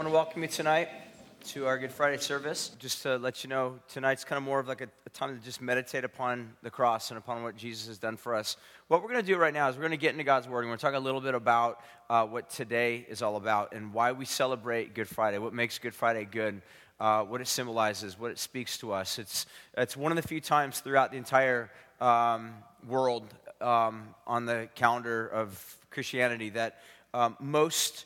I want to welcome you tonight to our Good Friday service. Just to let you know, tonight's kind of more of like a, a time to just meditate upon the cross and upon what Jesus has done for us. What we're going to do right now is we're going to get into God's Word and we're going to talk a little bit about uh, what today is all about and why we celebrate Good Friday, what makes Good Friday good, uh, what it symbolizes, what it speaks to us. It's, it's one of the few times throughout the entire um, world um, on the calendar of Christianity that um, most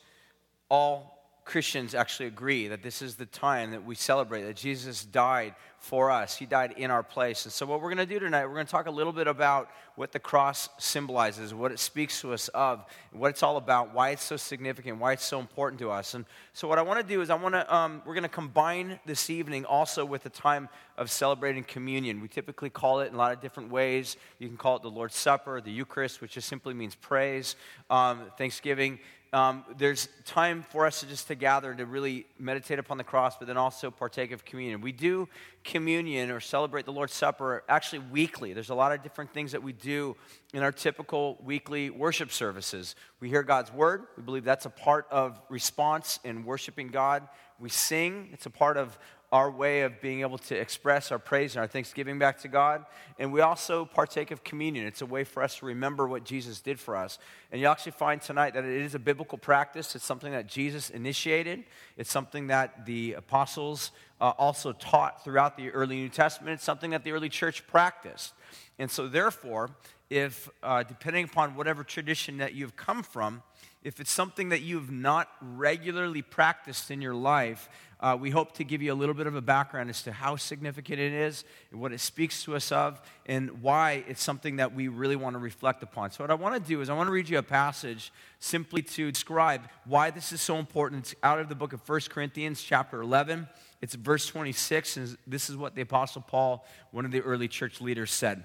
all Christians actually agree that this is the time that we celebrate that Jesus died for us. He died in our place. And so, what we're going to do tonight, we're going to talk a little bit about what the cross symbolizes, what it speaks to us of, what it's all about, why it's so significant, why it's so important to us. And so, what I want to do is, I want to, um, we're going to combine this evening also with the time of celebrating communion. We typically call it in a lot of different ways. You can call it the Lord's Supper, the Eucharist, which just simply means praise, um, Thanksgiving um, there's time for us to just to gather to really meditate upon the cross, but then also partake of communion. We do communion or celebrate the Lord's Supper actually weekly. There's a lot of different things that we do in our typical weekly worship services. We hear God's word. We believe that's a part of response in worshiping God. We sing. It's a part of our way of being able to express our praise and our thanksgiving back to God. And we also partake of communion. It's a way for us to remember what Jesus did for us. And you'll actually find tonight that it is a biblical practice. It's something that Jesus initiated, it's something that the apostles uh, also taught throughout the early New Testament. It's something that the early church practiced. And so, therefore, if uh, depending upon whatever tradition that you've come from, if it's something that you've not regularly practiced in your life, uh, we hope to give you a little bit of a background as to how significant it is, and what it speaks to us of, and why it's something that we really want to reflect upon. So, what I want to do is I want to read you a passage simply to describe why this is so important. It's out of the book of 1 Corinthians, chapter 11. It's verse 26, and this is what the Apostle Paul, one of the early church leaders, said.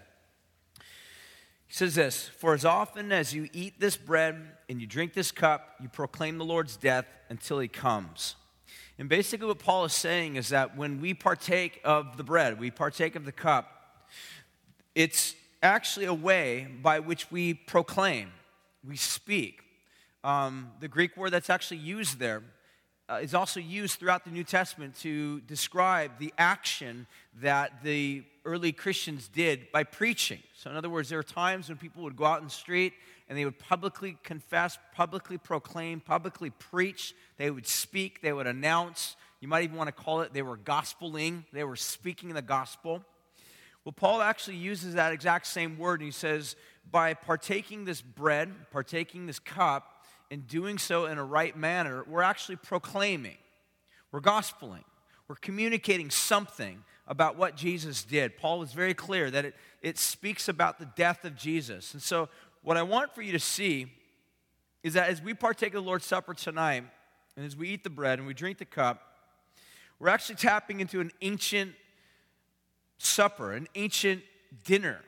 He says this For as often as you eat this bread and you drink this cup, you proclaim the Lord's death until he comes. And basically, what Paul is saying is that when we partake of the bread, we partake of the cup, it's actually a way by which we proclaim, we speak. Um, the Greek word that's actually used there uh, is also used throughout the New Testament to describe the action that the early Christians did by preaching. So, in other words, there are times when people would go out in the street and they would publicly confess, publicly proclaim, publicly preach. They would speak, they would announce. You might even want to call it they were gospeling, they were speaking the gospel. Well, Paul actually uses that exact same word, and he says, by partaking this bread, partaking this cup, and doing so in a right manner, we're actually proclaiming, we're gospeling, we're communicating something about what Jesus did. Paul was very clear that it, it speaks about the death of Jesus. And so what I want for you to see is that as we partake of the Lord's Supper tonight, and as we eat the bread and we drink the cup, we're actually tapping into an ancient supper, an ancient dinner.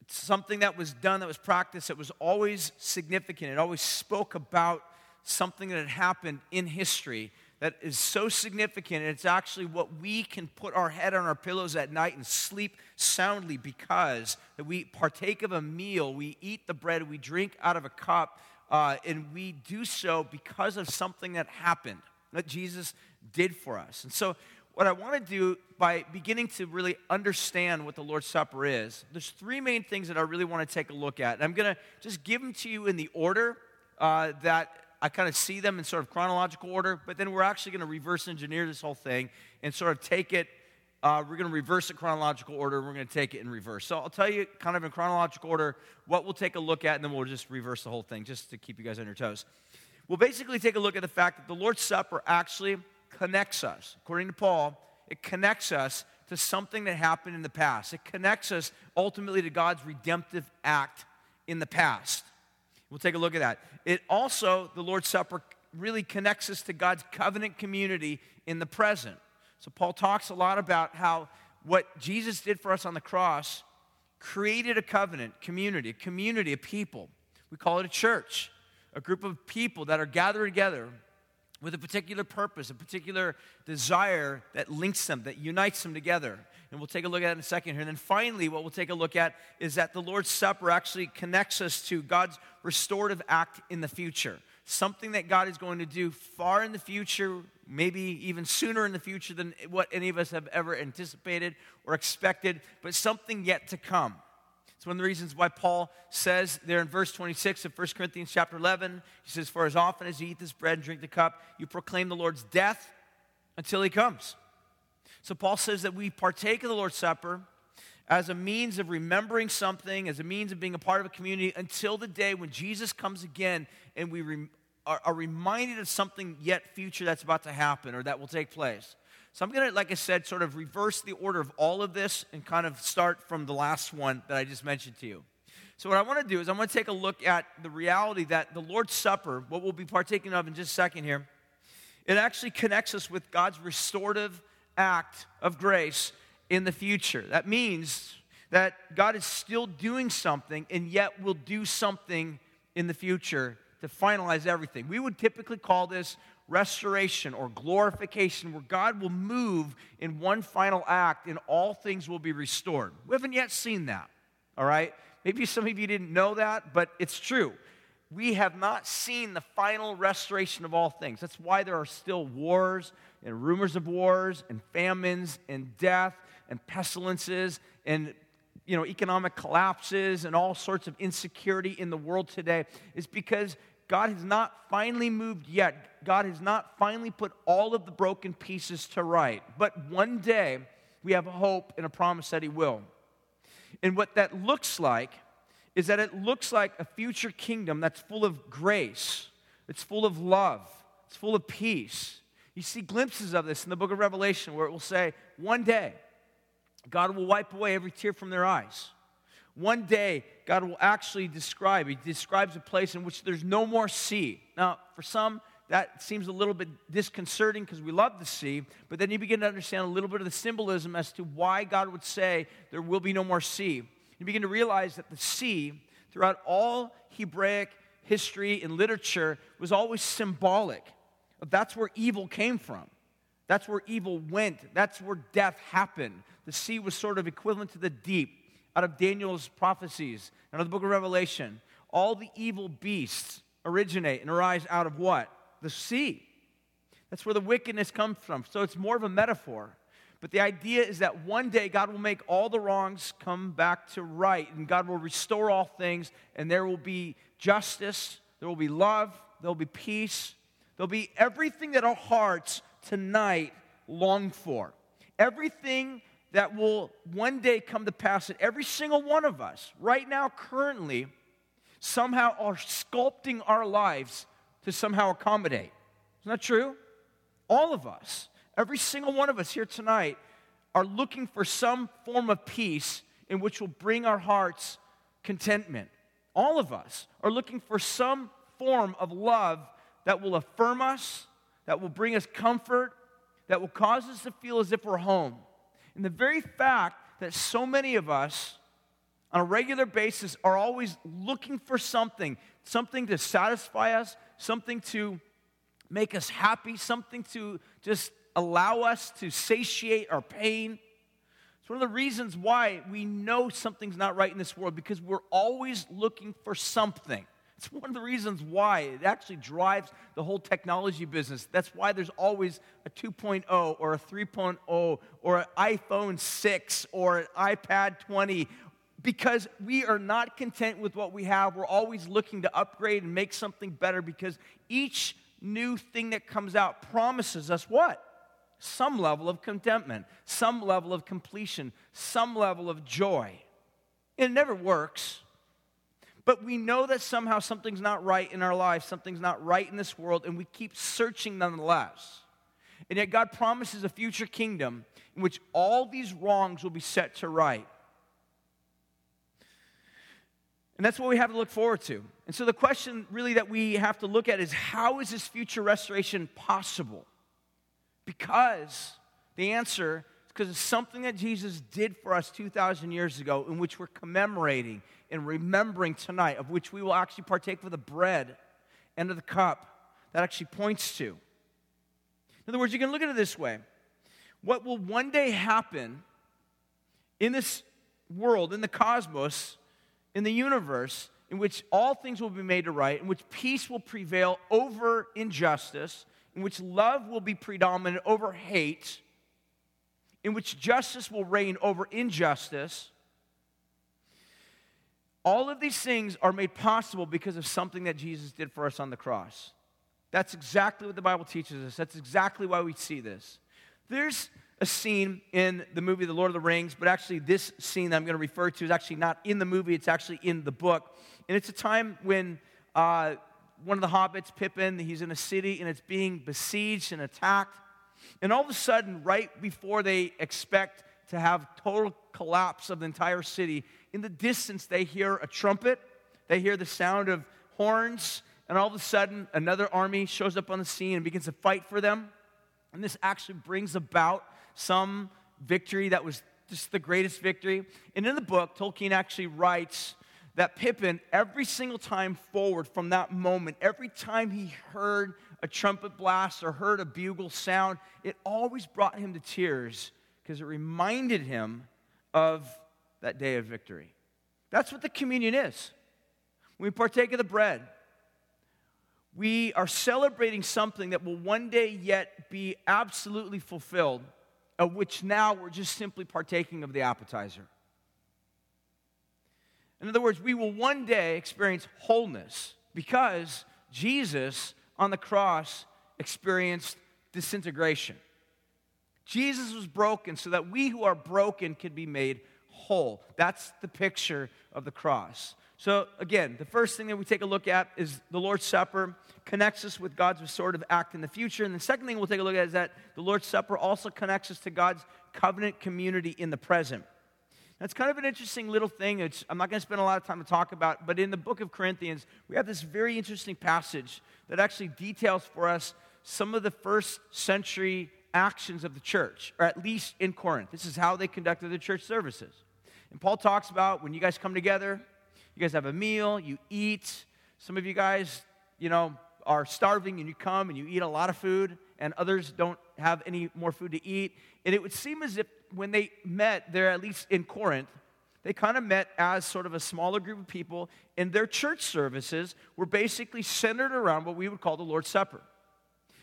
It's something that was done, that was practiced, that was always significant. It always spoke about something that had happened in history that is so significant. And it's actually what we can put our head on our pillows at night and sleep soundly because that we partake of a meal, we eat the bread, we drink out of a cup, uh, and we do so because of something that happened that Jesus did for us. And so, what I want to do by beginning to really understand what the Lord's Supper is, there's three main things that I really want to take a look at. And I'm going to just give them to you in the order uh, that I kind of see them in sort of chronological order, but then we're actually going to reverse engineer this whole thing and sort of take it. Uh, we're going to reverse the chronological order. We're going to take it in reverse. So I'll tell you, kind of in chronological order, what we'll take a look at, and then we'll just reverse the whole thing, just to keep you guys on your toes. We'll basically take a look at the fact that the Lord's Supper actually connects us. According to Paul, it connects us to something that happened in the past. It connects us ultimately to God's redemptive act in the past. We'll take a look at that. It also, the Lord's Supper really connects us to God's covenant community in the present. So Paul talks a lot about how what Jesus did for us on the cross created a covenant community, a community of people. We call it a church, a group of people that are gathered together with a particular purpose, a particular desire that links them, that unites them together. And we'll take a look at it in a second here. And then finally, what we'll take a look at is that the Lord's Supper actually connects us to God's restorative act in the future. Something that God is going to do far in the future, maybe even sooner in the future than what any of us have ever anticipated or expected, but something yet to come. It's one of the reasons why Paul says there in verse 26 of 1 Corinthians chapter 11, he says, For as often as you eat this bread and drink the cup, you proclaim the Lord's death until he comes. So Paul says that we partake of the Lord's Supper as a means of remembering something, as a means of being a part of a community until the day when Jesus comes again and we re- are, are reminded of something yet future that's about to happen or that will take place. So I'm going to, like I said, sort of reverse the order of all of this and kind of start from the last one that I just mentioned to you. So, what I want to do is I want to take a look at the reality that the Lord's Supper, what we'll be partaking of in just a second here, it actually connects us with God's restorative act of grace in the future. That means that God is still doing something and yet will do something in the future to finalize everything. We would typically call this restoration or glorification, where God will move in one final act and all things will be restored. We haven't yet seen that, all right? Maybe some of you didn't know that, but it's true. We have not seen the final restoration of all things. That's why there are still wars and rumors of wars and famines and death and pestilences and you know economic collapses and all sorts of insecurity in the world today is because God has not finally moved yet. God has not finally put all of the broken pieces to right. But one day, we have a hope and a promise that He will. And what that looks like is that it looks like a future kingdom that's full of grace, it's full of love, it's full of peace. You see glimpses of this in the book of Revelation where it will say, one day, God will wipe away every tear from their eyes. One day, God will actually describe, He describes a place in which there's no more sea. Now, for some, that seems a little bit disconcerting because we love the sea, but then you begin to understand a little bit of the symbolism as to why God would say there will be no more sea. You begin to realize that the sea, throughout all Hebraic history and literature, was always symbolic. That's where evil came from. That's where evil went. That's where death happened. The sea was sort of equivalent to the deep out of Daniel's prophecies and out of the book of Revelation. All the evil beasts originate and arise out of what? The sea. That's where the wickedness comes from. So it's more of a metaphor. But the idea is that one day God will make all the wrongs come back to right, and God will restore all things, and there will be justice, there will be love, there will be peace, there'll be everything that our hearts tonight long for. Everything that will one day come to pass that every single one of us, right now, currently, somehow are sculpting our lives to somehow accommodate. Isn't that true? All of us, every single one of us here tonight, are looking for some form of peace in which will bring our hearts contentment. All of us are looking for some form of love that will affirm us, that will bring us comfort, that will cause us to feel as if we're home. And the very fact that so many of us on a regular basis are always looking for something, something to satisfy us, something to make us happy, something to just allow us to satiate our pain. It's one of the reasons why we know something's not right in this world because we're always looking for something. It's one of the reasons why it actually drives the whole technology business. That's why there's always a 2.0 or a 3.0 or an iPhone 6 or an iPad 20 because we are not content with what we have. We're always looking to upgrade and make something better because each new thing that comes out promises us what? Some level of contentment, some level of completion, some level of joy. It never works. But we know that somehow something's not right in our lives, something's not right in this world, and we keep searching nonetheless. And yet, God promises a future kingdom in which all these wrongs will be set to right. And that's what we have to look forward to. And so, the question really that we have to look at is how is this future restoration possible? Because the answer because it's something that Jesus did for us 2,000 years ago, in which we're commemorating and remembering tonight, of which we will actually partake of the bread and of the cup that actually points to. In other words, you can look at it this way what will one day happen in this world, in the cosmos, in the universe, in which all things will be made to right, in which peace will prevail over injustice, in which love will be predominant over hate, in which justice will reign over injustice. All of these things are made possible because of something that Jesus did for us on the cross. That's exactly what the Bible teaches us. That's exactly why we see this. There's a scene in the movie The Lord of the Rings, but actually, this scene that I'm going to refer to is actually not in the movie, it's actually in the book. And it's a time when uh, one of the hobbits, Pippin, he's in a city and it's being besieged and attacked. And all of a sudden, right before they expect to have total collapse of the entire city, in the distance they hear a trumpet, they hear the sound of horns, and all of a sudden another army shows up on the scene and begins to fight for them. And this actually brings about some victory that was just the greatest victory. And in the book, Tolkien actually writes that Pippin, every single time forward from that moment, every time he heard a trumpet blast or heard a bugle sound, it always brought him to tears because it reminded him of that day of victory. That's what the communion is. When we partake of the bread, we are celebrating something that will one day yet be absolutely fulfilled, of which now we're just simply partaking of the appetizer. In other words, we will one day experience wholeness because Jesus on the cross experienced disintegration. Jesus was broken so that we who are broken could be made whole. That's the picture of the cross. So, again, the first thing that we take a look at is the Lord's Supper connects us with God's restorative act in the future. And the second thing we'll take a look at is that the Lord's Supper also connects us to God's covenant community in the present. That's kind of an interesting little thing. It's, I'm not going to spend a lot of time to talk about, but in the book of Corinthians, we have this very interesting passage that actually details for us some of the first century actions of the church, or at least in Corinth. This is how they conducted the church services. And Paul talks about when you guys come together, you guys have a meal, you eat. Some of you guys, you know, are starving and you come and you eat a lot of food, and others don't have any more food to eat. And it would seem as if when they met there, at least in Corinth, they kind of met as sort of a smaller group of people, and their church services were basically centered around what we would call the Lord's Supper.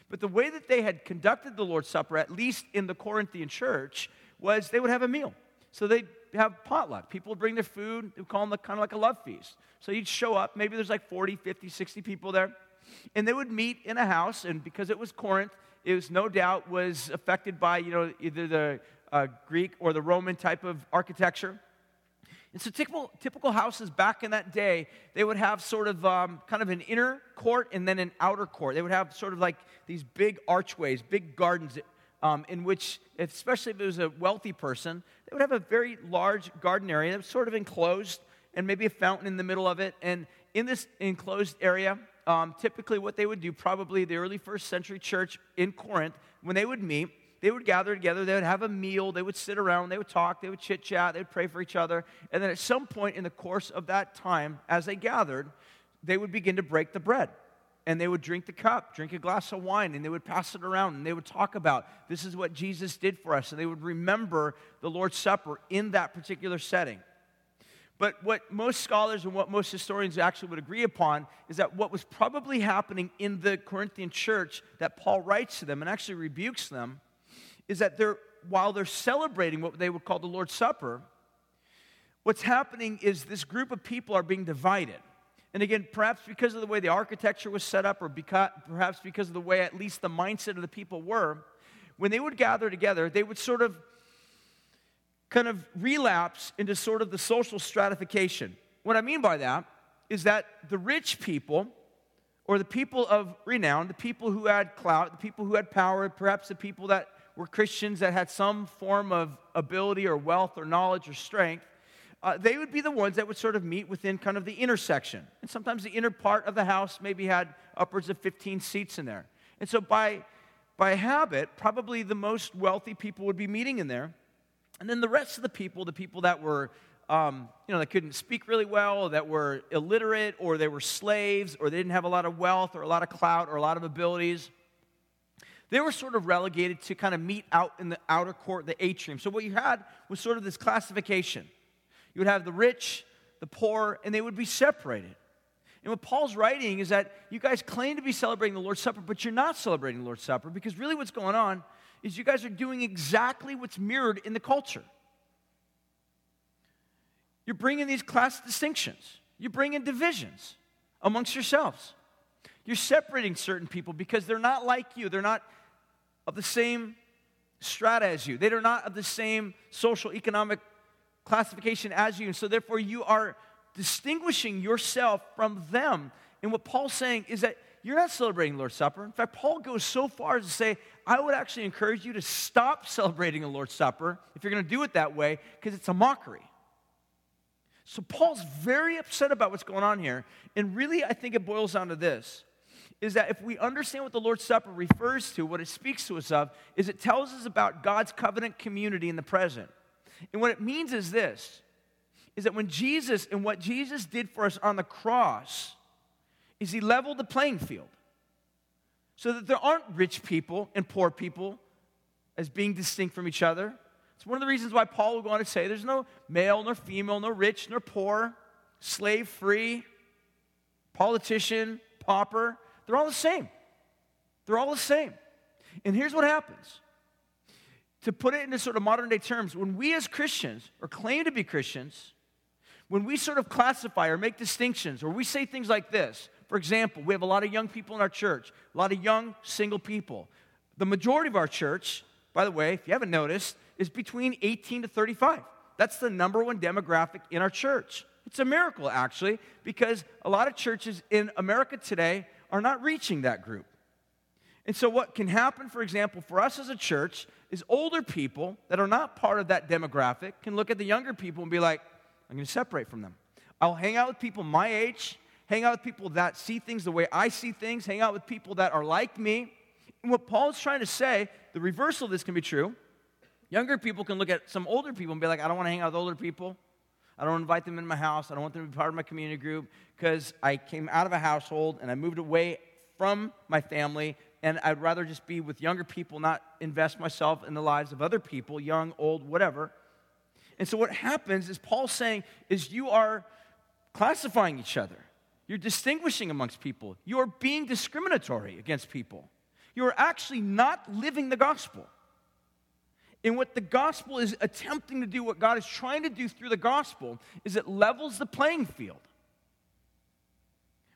But the way that they had conducted the Lord's Supper, at least in the Corinthian church, was they would have a meal. So they'd have potluck. People would bring their food. They would call them kind of like a love feast. So you'd show up. Maybe there's like 40, 50, 60 people there. And they would meet in a house. And because it was Corinth, it was no doubt was affected by, you know, either the uh, Greek or the Roman type of architecture. And so typical, typical houses back in that day, they would have sort of um, kind of an inner court and then an outer court. They would have sort of like these big archways, big gardens um, in which, especially if it was a wealthy person, they would have a very large garden area that was sort of enclosed and maybe a fountain in the middle of it. And in this enclosed area, um, typically what they would do, probably the early first century church in Corinth, when they would meet, they would gather together, they would have a meal, they would sit around, they would talk, they would chit chat, they would pray for each other. And then at some point in the course of that time, as they gathered, they would begin to break the bread. And they would drink the cup, drink a glass of wine, and they would pass it around, and they would talk about this is what Jesus did for us. And they would remember the Lord's Supper in that particular setting. But what most scholars and what most historians actually would agree upon is that what was probably happening in the Corinthian church that Paul writes to them and actually rebukes them is that they're, while they're celebrating what they would call the Lord's Supper, what's happening is this group of people are being divided. And again, perhaps because of the way the architecture was set up, or perhaps because of the way at least the mindset of the people were, when they would gather together, they would sort of kind of relapse into sort of the social stratification. What I mean by that is that the rich people, or the people of renown, the people who had clout, the people who had power, perhaps the people that were Christians that had some form of ability or wealth or knowledge or strength, uh, they would be the ones that would sort of meet within kind of the intersection. And sometimes the inner part of the house maybe had upwards of 15 seats in there. And so by, by habit, probably the most wealthy people would be meeting in there. And then the rest of the people, the people that were, um, you know, that couldn't speak really well, that were illiterate, or they were slaves, or they didn't have a lot of wealth, or a lot of clout, or a lot of abilities, they were sort of relegated to kind of meet out in the outer court, the atrium. So what you had was sort of this classification. You would have the rich, the poor, and they would be separated. And what Paul's writing is that you guys claim to be celebrating the Lord's Supper, but you're not celebrating the Lord's Supper because really what's going on is you guys are doing exactly what's mirrored in the culture. You're bringing these class distinctions, you're bringing divisions amongst yourselves. You're separating certain people because they're not like you, they're not of the same strata as you, they're not of the same social economic classification as you. And so, therefore, you are distinguishing yourself from them. And what Paul's saying is that you're not celebrating the Lord's Supper. In fact, Paul goes so far as to say, I would actually encourage you to stop celebrating the Lord's Supper if you're going to do it that way, because it's a mockery. So Paul's very upset about what's going on here. And really, I think it boils down to this is that if we understand what the Lord's Supper refers to, what it speaks to us of, is it tells us about God's covenant community in the present. And what it means is this is that when Jesus and what Jesus did for us on the cross is he leveled the playing field so that there aren't rich people and poor people as being distinct from each other. It's one of the reasons why Paul will go on to say there's no male nor female, nor rich nor poor, slave free, politician, pauper. They're all the same. They're all the same. And here's what happens. To put it into sort of modern day terms, when we as Christians, or claim to be Christians, when we sort of classify or make distinctions, or we say things like this, for example, we have a lot of young people in our church, a lot of young single people. The majority of our church, by the way, if you haven't noticed, is between 18 to 35. That's the number one demographic in our church. It's a miracle, actually, because a lot of churches in America today are not reaching that group. And so, what can happen, for example, for us as a church, is older people that are not part of that demographic can look at the younger people and be like, I'm going to separate from them. I'll hang out with people my age, hang out with people that see things the way I see things, hang out with people that are like me. And what Paul's trying to say, the reversal of this can be true. Younger people can look at some older people and be like, I don't want to hang out with older people. I don't invite them in my house. I don't want them to be part of my community group because I came out of a household and I moved away from my family and I'd rather just be with younger people, not invest myself in the lives of other people, young, old, whatever. And so what happens is Paul's saying is you are classifying each other. You're distinguishing amongst people. You are being discriminatory against people. You are actually not living the gospel. And what the gospel is attempting to do, what God is trying to do through the gospel, is it levels the playing field.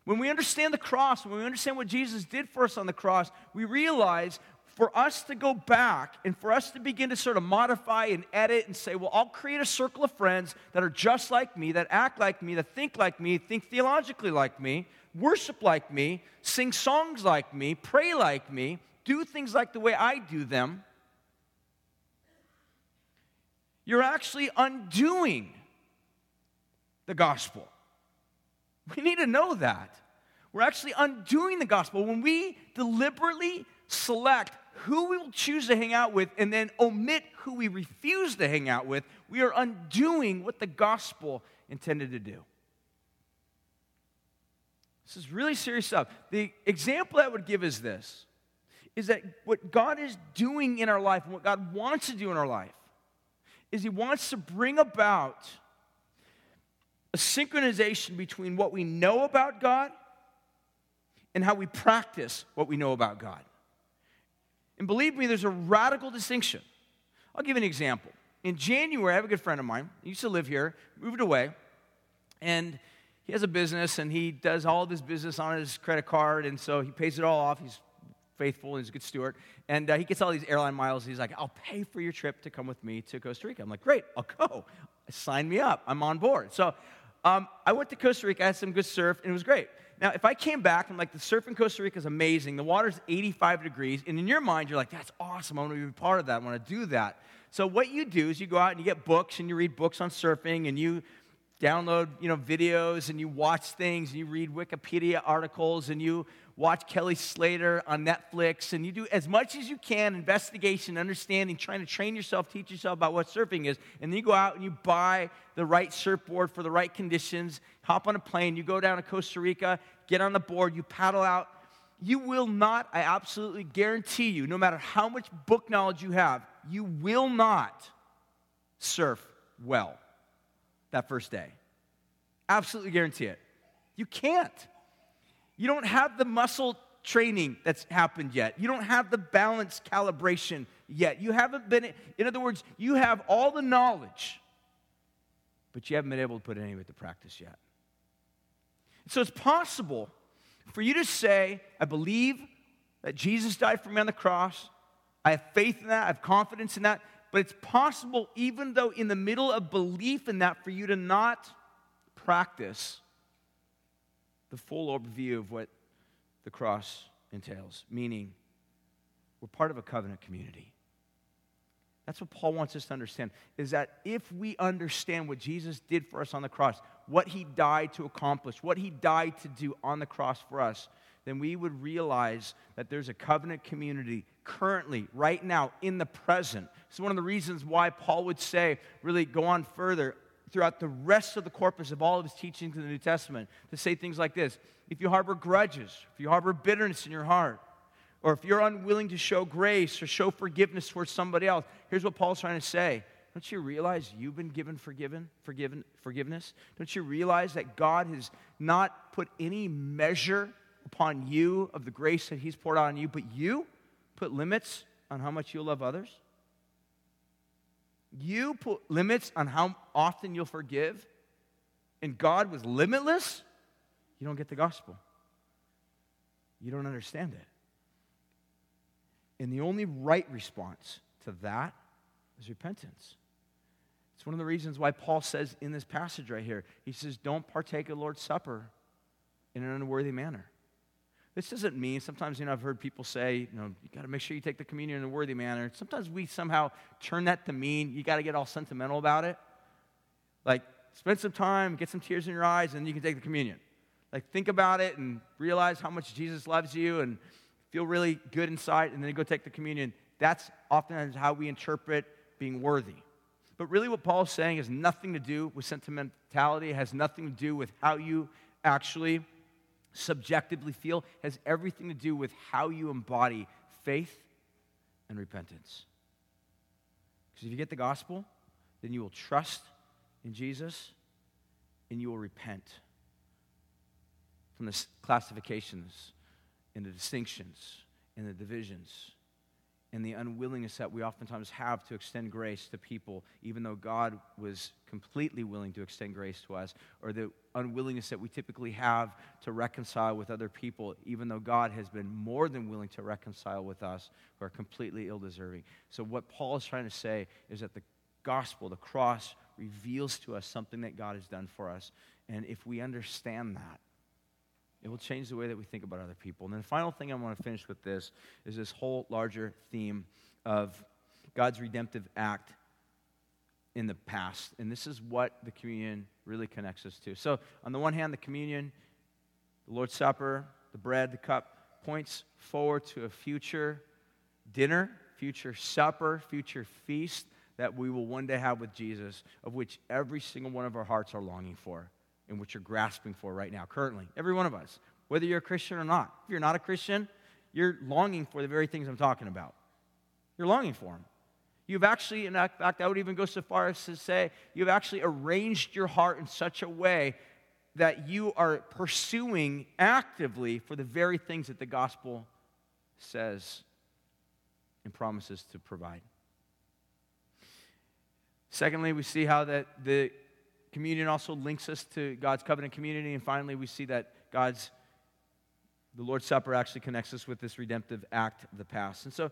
When we understand the cross, when we understand what Jesus did for us on the cross, we realize for us to go back and for us to begin to sort of modify and edit and say, well, I'll create a circle of friends that are just like me, that act like me, that think like me, think theologically like me, worship like me, sing songs like me, pray like me, do things like the way I do them. You're actually undoing the gospel. We need to know that. We're actually undoing the gospel when we deliberately select who we will choose to hang out with and then omit who we refuse to hang out with. We are undoing what the gospel intended to do. This is really serious stuff. The example I would give is this is that what God is doing in our life and what God wants to do in our life is He wants to bring about a synchronization between what we know about God and how we practice what we know about God. And believe me, there's a radical distinction. I'll give an example. In January, I have a good friend of mine. He used to live here, moved away, and he has a business and he does all of his business on his credit card, and so he pays it all off. He's faithful and he's a good steward. And uh, he gets all these airline miles. He's like, I'll pay for your trip to come with me to Costa Rica. I'm like, great, I'll go. Sign me up. I'm on board. So um, I went to Costa Rica, I had some good surf, and it was great. Now, if I came back I'm like the surf in Costa Rica is amazing, the water's 85 degrees, and in your mind you're like, that's awesome, I want to be part of that, I want to do that. So what you do is you go out and you get books and you read books on surfing and you download, you know, videos and you watch things and you read Wikipedia articles and you watch Kelly Slater on Netflix, and you do as much as you can investigation, understanding, trying to train yourself, teach yourself about what surfing is. And then you go out and you buy the right surfboard for the right conditions, hop on a plane, you go down to Costa Rica, get on the board, you paddle out. You will not, I absolutely guarantee you, no matter how much book knowledge you have, you will not surf well that first day. Absolutely guarantee it. You can't. You don't have the muscle training that's happened yet. You don't have the balance calibration yet. You haven't been, in other words, you have all the knowledge, but you haven't been able to put any of it to practice yet. So it's possible for you to say, I believe that Jesus died for me on the cross. I have faith in that. I have confidence in that. But it's possible, even though in the middle of belief in that, for you to not practice the full overview of what the cross entails, meaning we're part of a covenant community. That's what Paul wants us to understand is that if we understand what Jesus did for us on the cross, what he died to accomplish, what he died to do on the cross for us, then we would realize that there's a covenant community currently, right now, in the present. It's one of the reasons why Paul would say, really go on further throughout the rest of the corpus of all of his teachings in the New Testament to say things like this If you harbor grudges, if you harbor bitterness in your heart, or if you're unwilling to show grace or show forgiveness towards somebody else, here's what Paul's trying to say. Don't you realize you've been given forgiven, forgiven, forgiveness? Don't you realize that God has not put any measure upon you of the grace that He's poured out on you, but you put limits on how much you'll love others? You put limits on how often you'll forgive, and God was limitless? You don't get the gospel. You don't understand it. And the only right response to that is repentance. It's one of the reasons why Paul says in this passage right here, he says, Don't partake of Lord's Supper in an unworthy manner. This doesn't mean, sometimes, you know, I've heard people say, you know, you got to make sure you take the communion in a worthy manner. Sometimes we somehow turn that to mean you got to get all sentimental about it. Like, spend some time, get some tears in your eyes, and you can take the communion. Like, think about it and realize how much Jesus loves you and feel really good inside, and then go take the communion. That's often how we interpret being worthy. But really, what Paul's saying has nothing to do with sentimentality, it has nothing to do with how you actually subjectively feel has everything to do with how you embody faith and repentance. Because if you get the gospel, then you will trust in Jesus and you will repent from the classifications and the distinctions and the divisions and the unwillingness that we oftentimes have to extend grace to people, even though God was completely willing to extend grace to us, or the unwillingness that we typically have to reconcile with other people, even though God has been more than willing to reconcile with us who are completely ill deserving. So, what Paul is trying to say is that the gospel, the cross, reveals to us something that God has done for us. And if we understand that, it will change the way that we think about other people. And then the final thing I want to finish with this is this whole larger theme of God's redemptive act in the past. And this is what the communion really connects us to. So, on the one hand, the communion, the Lord's Supper, the bread, the cup points forward to a future dinner, future supper, future feast that we will one day have with Jesus, of which every single one of our hearts are longing for and what you're grasping for right now, currently. Every one of us, whether you're a Christian or not. If you're not a Christian, you're longing for the very things I'm talking about. You're longing for them. You've actually, in fact, I would even go so far as to say, you've actually arranged your heart in such a way that you are pursuing actively for the very things that the gospel says and promises to provide. Secondly, we see how that the communion also links us to God's covenant community. And finally, we see that God's, the Lord's Supper actually connects us with this redemptive act of the past. And so,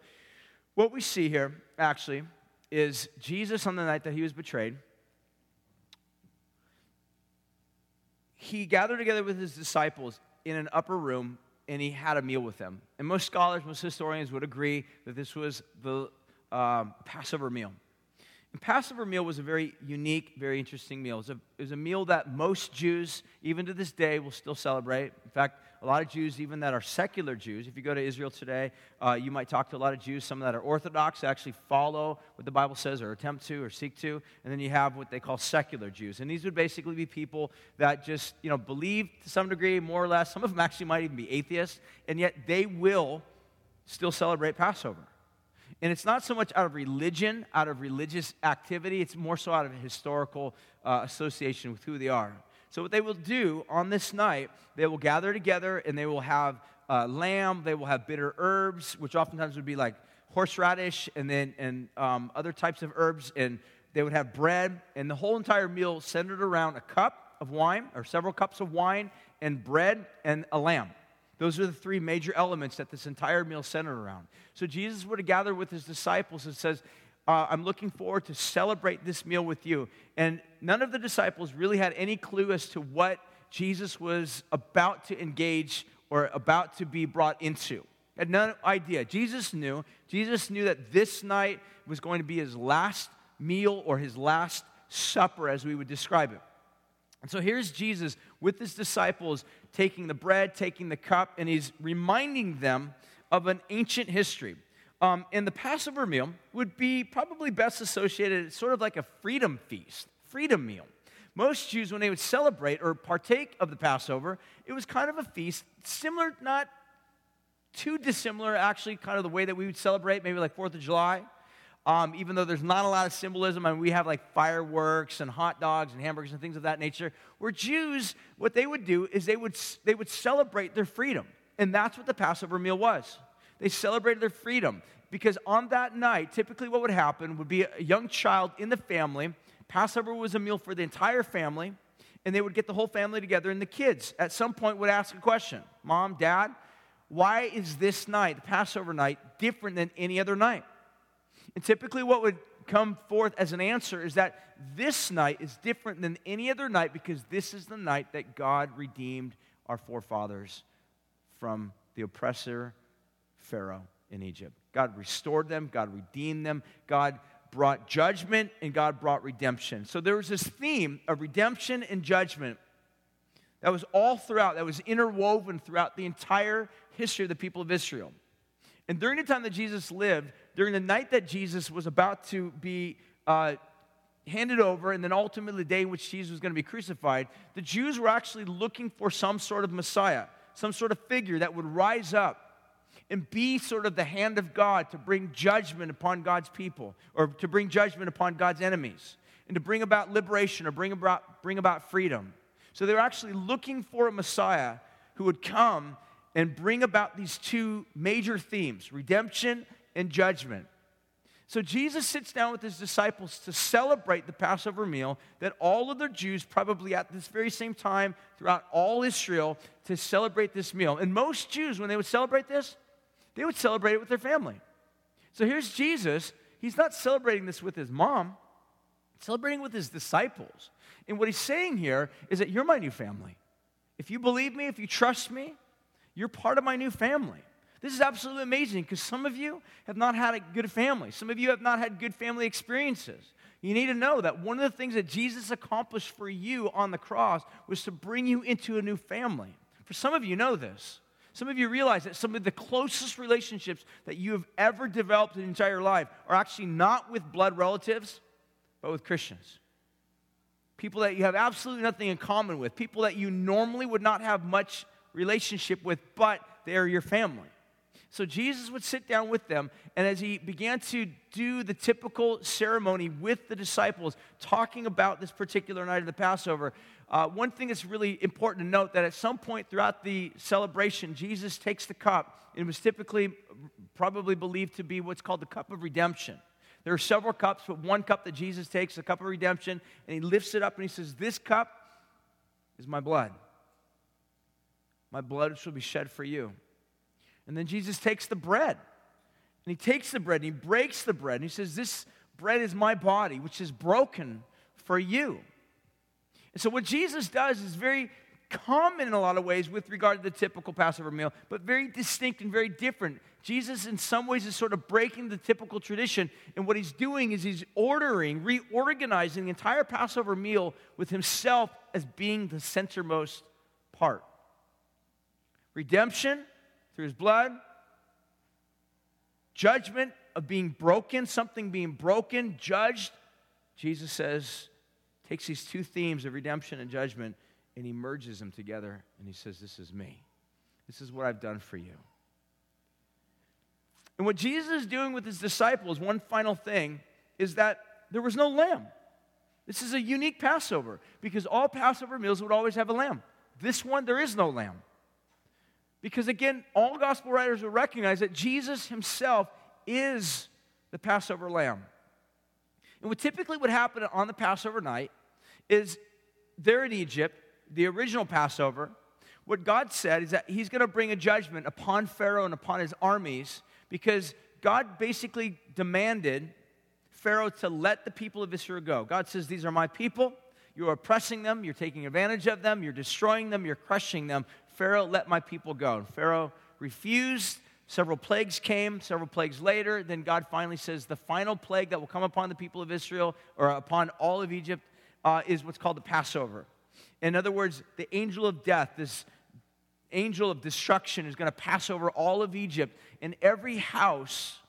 what we see here actually is Jesus on the night that he was betrayed. He gathered together with his disciples in an upper room and he had a meal with them. And most scholars, most historians would agree that this was the um, Passover meal. And Passover meal was a very unique, very interesting meal. It was, a, it was, a, meal that most Jews, even to this day, will still celebrate. In fact, a lot of Jews, even that are secular Jews, if you go to Israel today, uh, you might talk to a lot of Jews, some that are Orthodox, actually follow what the Bible says or attempt to or seek to. And then you have what they call secular Jews. And these would basically be people that just, you know, believe to some degree, more or less. Some of them actually might even be atheists, and yet they will still celebrate Passover. And it's not so much out of religion, out of religious activity, it's more so out of historical uh, association with who they are. So, what they will do on this night, they will gather together and they will have uh, lamb, they will have bitter herbs, which oftentimes would be like horseradish and then and um, other types of herbs, and they would have bread, and the whole entire meal centered around a cup of wine or several cups of wine and bread and a lamb. Those are the three major elements that this entire meal centered around. So Jesus would have gathered with his disciples and says, uh, I'm looking forward to celebrate this meal with you. And none of the disciples really had any clue as to what Jesus was about to engage or about to be brought into. Had no idea. Jesus knew. Jesus knew that this night was going to be his last meal or his last supper, as we would describe it. And so here's Jesus with his disciples taking the bread, taking the cup, and he's reminding them of an ancient history. Um, and the Passover meal would be probably best associated, it's sort of like a freedom feast, freedom meal. Most Jews, when they would celebrate or partake of the Passover, it was kind of a feast, similar, not too dissimilar, actually, kind of the way that we would celebrate, maybe like Fourth of July um, even though there's not a lot of symbolism, I and we have like fireworks and hot dogs and hamburgers and things of that nature, where Jews, what they would do is they would, they would celebrate their freedom. And that's what the Passover meal was. They celebrated their freedom because on that night, typically what would happen would be a young child in the family. Passover was a meal for the entire family, and they would get the whole family together, and the kids at some point would ask a question Mom, Dad, why is this night, the Passover night, different than any other night? And typically, what would come forth as an answer is that this night is different than any other night because this is the night that God redeemed our forefathers from the oppressor Pharaoh in Egypt. God restored them, God redeemed them, God brought judgment, and God brought redemption. So there was this theme of redemption and judgment that was all throughout, that was interwoven throughout the entire history of the people of Israel. And during the time that Jesus lived, during the night that Jesus was about to be uh, handed over, and then ultimately the day in which Jesus was going to be crucified, the Jews were actually looking for some sort of Messiah, some sort of figure that would rise up and be sort of the hand of God to bring judgment upon God's people, or to bring judgment upon God's enemies, and to bring about liberation or bring about, bring about freedom. So they were actually looking for a Messiah who would come and bring about these two major themes redemption and judgment. So Jesus sits down with his disciples to celebrate the Passover meal that all of the Jews, probably at this very same time throughout all Israel, to celebrate this meal. And most Jews, when they would celebrate this, they would celebrate it with their family. So here's Jesus. He's not celebrating this with his mom, celebrating with his disciples. And what he's saying here is that you're my new family. If you believe me, if you trust me, you're part of my new family. This is absolutely amazing because some of you have not had a good family. Some of you have not had good family experiences. You need to know that one of the things that Jesus accomplished for you on the cross was to bring you into a new family. For some of you know this. Some of you realize that some of the closest relationships that you have ever developed in your entire life are actually not with blood relatives, but with Christians. People that you have absolutely nothing in common with, people that you normally would not have much relationship with, but they are your family. So Jesus would sit down with them, and as he began to do the typical ceremony with the disciples, talking about this particular night of the Passover, uh, one thing that's really important to note that at some point throughout the celebration, Jesus takes the cup. It was typically probably believed to be what's called the cup of redemption. There are several cups, but one cup that Jesus takes, the cup of redemption, and he lifts it up and he says, This cup is my blood. My blood shall be shed for you. And then Jesus takes the bread. And he takes the bread and he breaks the bread. And he says, This bread is my body, which is broken for you. And so, what Jesus does is very common in a lot of ways with regard to the typical Passover meal, but very distinct and very different. Jesus, in some ways, is sort of breaking the typical tradition. And what he's doing is he's ordering, reorganizing the entire Passover meal with himself as being the centermost part. Redemption through his blood, judgment of being broken, something being broken, judged. Jesus says, takes these two themes of redemption and judgment and he merges them together and he says, This is me. This is what I've done for you. And what Jesus is doing with his disciples, one final thing, is that there was no lamb. This is a unique Passover because all Passover meals would always have a lamb. This one, there is no lamb. Because again, all gospel writers will recognize that Jesus himself is the Passover lamb. And what typically would happen on the Passover night is there in Egypt, the original Passover, what God said is that He's going to bring a judgment upon Pharaoh and upon his armies because God basically demanded Pharaoh to let the people of Israel go. God says, These are my people. You're oppressing them. You're taking advantage of them. You're destroying them. You're crushing them. Pharaoh, let my people go. And Pharaoh refused. Several plagues came, several plagues later. Then God finally says, The final plague that will come upon the people of Israel or upon all of Egypt uh, is what's called the Passover. In other words, the angel of death, this angel of destruction, is going to pass over all of Egypt, and every house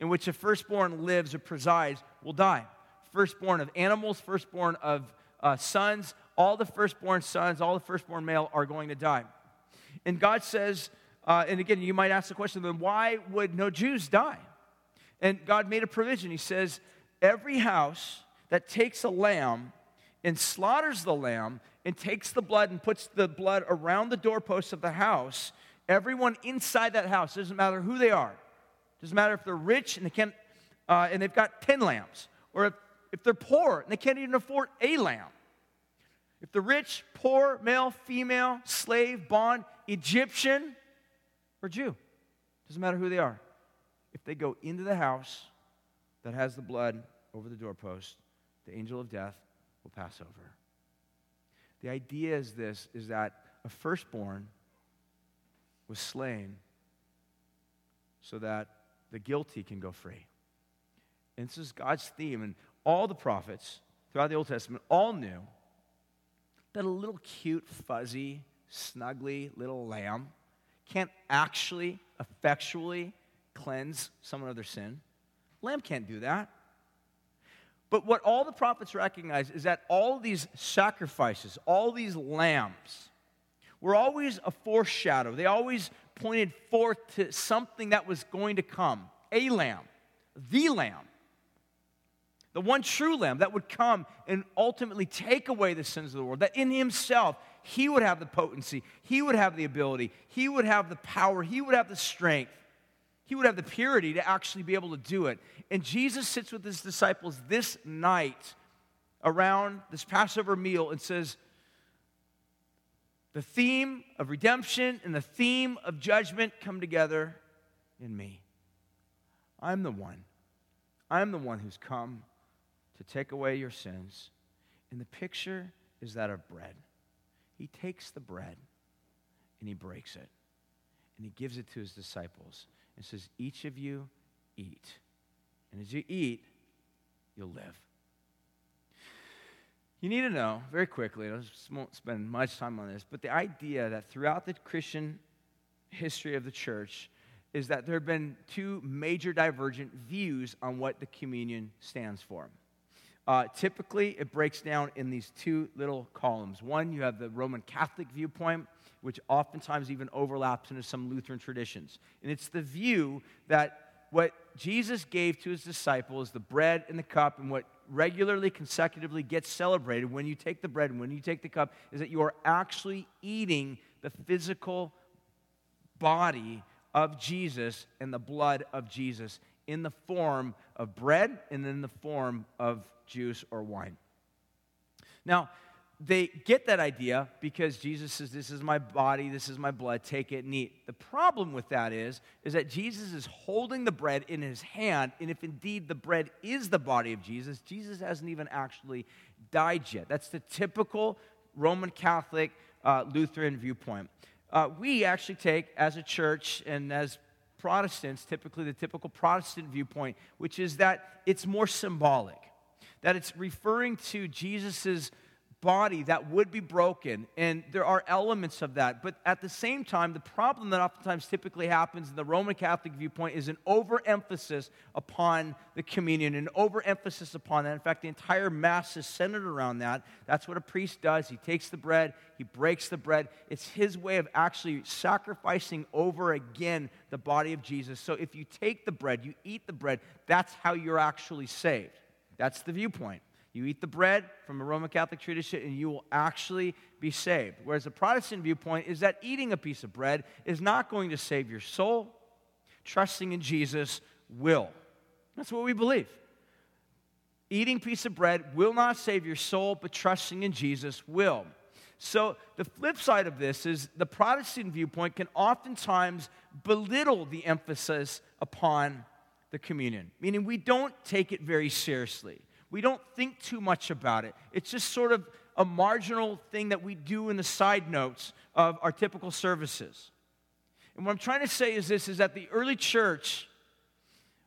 in which a firstborn lives or presides will die. Firstborn of animals, firstborn of uh, sons, all the firstborn sons, all the firstborn male are going to die. And God says, uh, and again, you might ask the question, then why would no Jews die? And God made a provision. He says, every house that takes a lamb and slaughters the lamb and takes the blood and puts the blood around the doorposts of the house, everyone inside that house, doesn't matter who they are, doesn't matter if they're rich and they can't, uh, and they've got 10 lambs, or if, if they're poor and they can't even afford a lamb. If they're rich, poor, male, female, slave, bond, Egyptian, or Jew, doesn't matter who they are. If they go into the house that has the blood over the doorpost, the angel of death will pass over. The idea is this is that a firstborn was slain so that the guilty can go free. And this is God's theme. And all the prophets throughout the Old Testament all knew that a little cute, fuzzy, snuggly little lamb can't actually effectually cleanse someone of their sin. Lamb can't do that. But what all the prophets recognize is that all these sacrifices, all these lambs, were always a foreshadow. They always pointed forth to something that was going to come a lamb, the lamb, the one true lamb that would come and ultimately take away the sins of the world, that in himself, he would have the potency, he would have the ability, he would have the power, he would have the strength he would have the purity to actually be able to do it. And Jesus sits with his disciples this night around this Passover meal and says, The theme of redemption and the theme of judgment come together in me. I'm the one. I'm the one who's come to take away your sins. And the picture is that of bread. He takes the bread and he breaks it and he gives it to his disciples and says, Each of you eat. And as you eat, you'll live. You need to know very quickly, I won't spend much time on this, but the idea that throughout the Christian history of the church is that there have been two major divergent views on what the communion stands for. Uh, typically, it breaks down in these two little columns. One, you have the Roman Catholic viewpoint, which oftentimes even overlaps into some Lutheran traditions. And it's the view that what Jesus gave to his disciples, the bread and the cup, and what regularly, consecutively gets celebrated when you take the bread and when you take the cup, is that you are actually eating the physical body of Jesus and the blood of Jesus in the form of bread and in the form of juice or wine. Now, they get that idea because Jesus says, This is my body, this is my blood, take it and eat. The problem with that is, is that Jesus is holding the bread in his hand, and if indeed the bread is the body of Jesus, Jesus hasn't even actually died yet. That's the typical Roman Catholic uh, Lutheran viewpoint. Uh, we actually take, as a church and as Protestants, typically the typical Protestant viewpoint, which is that it's more symbolic, that it's referring to Jesus's body that would be broken, and there are elements of that. But at the same time, the problem that oftentimes typically happens in the Roman Catholic viewpoint is an overemphasis upon the communion, an overemphasis upon that. In fact, the entire Mass is centered around that. That's what a priest does. He takes the bread, he breaks the bread. It's his way of actually sacrificing over again the body of Jesus. So if you take the bread, you eat the bread, that's how you're actually saved. That's the viewpoint. You eat the bread from a Roman Catholic tradition and you will actually be saved. Whereas the Protestant viewpoint is that eating a piece of bread is not going to save your soul. Trusting in Jesus will. That's what we believe. Eating piece of bread will not save your soul, but trusting in Jesus will. So, the flip side of this is the Protestant viewpoint can oftentimes belittle the emphasis upon the communion, meaning we don't take it very seriously. We don't think too much about it. It's just sort of a marginal thing that we do in the side notes of our typical services. And what I'm trying to say is this is that the early church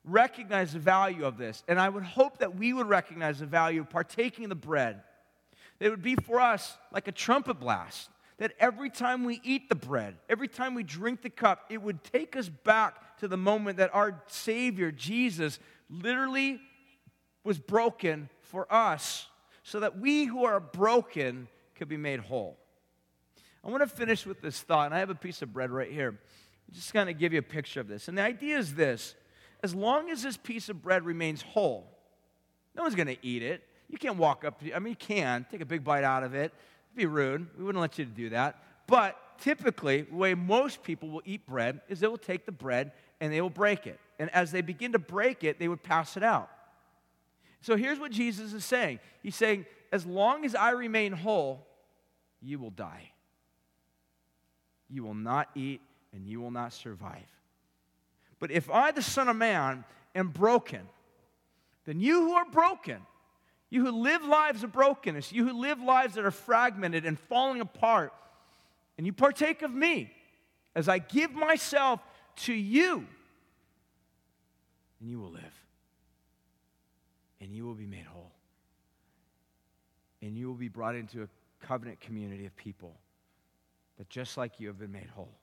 recognized the value of this. And I would hope that we would recognize the value of partaking of the bread. It would be for us like a trumpet blast. That every time we eat the bread, every time we drink the cup, it would take us back to the moment that our Savior, Jesus, literally was broken for us so that we who are broken could be made whole. I want to finish with this thought, and I have a piece of bread right here. I'm just kind of give you a picture of this. And the idea is this as long as this piece of bread remains whole, no one's going to eat it. You can't walk up to, I mean, you can take a big bite out of it. It'd be rude. We wouldn't let you do that. But typically, the way most people will eat bread is they will take the bread and they will break it. And as they begin to break it, they would pass it out. So here's what Jesus is saying He's saying, As long as I remain whole, you will die. You will not eat and you will not survive. But if I, the Son of Man, am broken, then you who are broken, you who live lives of brokenness, you who live lives that are fragmented and falling apart, and you partake of me as I give myself to you, and you will live and you will be made whole. And you will be brought into a covenant community of people that just like you have been made whole.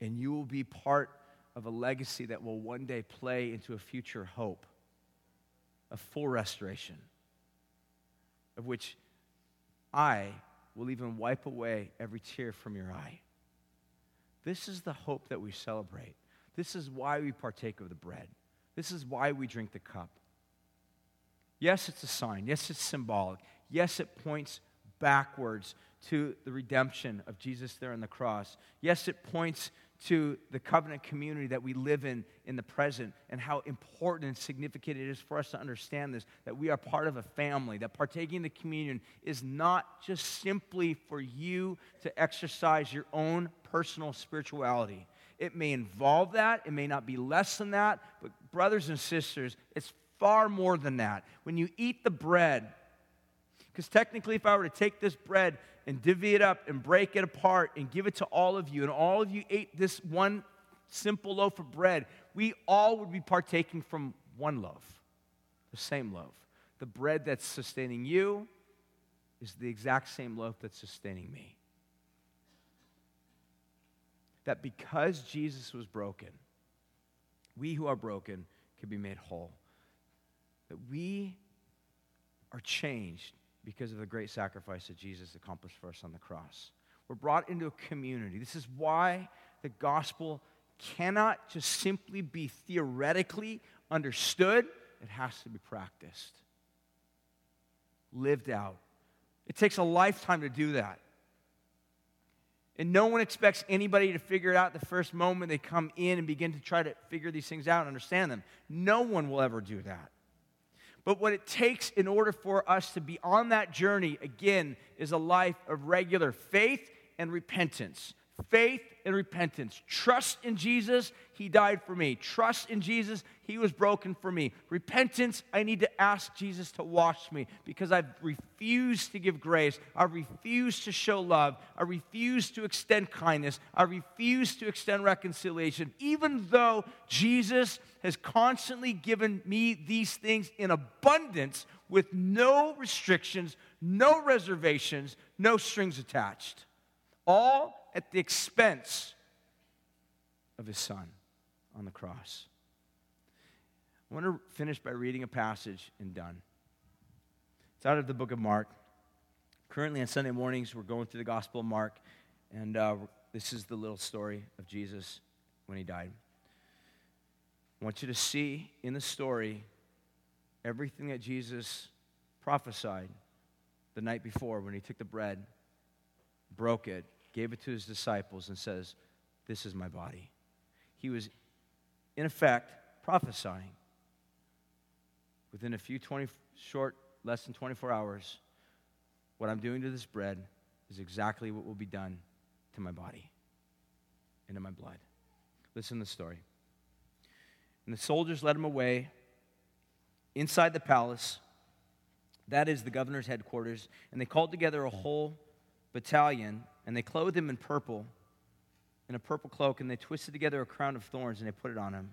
And you will be part of a legacy that will one day play into a future hope of full restoration, of which I will even wipe away every tear from your eye. This is the hope that we celebrate. This is why we partake of the bread. This is why we drink the cup. Yes, it's a sign. Yes, it's symbolic. Yes, it points backwards to the redemption of Jesus there on the cross. Yes, it points to the covenant community that we live in in the present and how important and significant it is for us to understand this that we are part of a family, that partaking in the communion is not just simply for you to exercise your own personal spirituality. It may involve that, it may not be less than that, but brothers and sisters, it's far more than that. When you eat the bread, because technically, if I were to take this bread and divvy it up and break it apart and give it to all of you, and all of you ate this one simple loaf of bread, we all would be partaking from one loaf, the same loaf. The bread that's sustaining you is the exact same loaf that's sustaining me. That because Jesus was broken, we who are broken can be made whole that we are changed because of the great sacrifice that Jesus accomplished for us on the cross. We're brought into a community. This is why the gospel cannot just simply be theoretically understood, it has to be practiced, lived out. It takes a lifetime to do that. And no one expects anybody to figure it out the first moment they come in and begin to try to figure these things out and understand them. No one will ever do that. But what it takes in order for us to be on that journey, again, is a life of regular faith and repentance. Faith repentance. Trust in Jesus, He died for me. Trust in Jesus, He was broken for me. Repentance, I need to ask Jesus to wash me because I've refused to give grace. I refuse to show love. I refuse to extend kindness. I refuse to extend reconciliation, even though Jesus has constantly given me these things in abundance with no restrictions, no reservations, no strings attached. All at the expense of his son on the cross. I want to finish by reading a passage and done. It's out of the book of Mark. Currently, on Sunday mornings, we're going through the Gospel of Mark, and uh, this is the little story of Jesus when he died. I want you to see in the story everything that Jesus prophesied the night before when he took the bread, broke it, gave it to his disciples, and says, This is my body. He was, in effect, prophesying. Within a few 20, short, less than 24 hours, what I'm doing to this bread is exactly what will be done to my body and to my blood. Listen to the story. And the soldiers led him away inside the palace. That is the governor's headquarters. And they called together a whole battalion, and they clothed him in purple, in a purple cloak, and they twisted together a crown of thorns and they put it on him.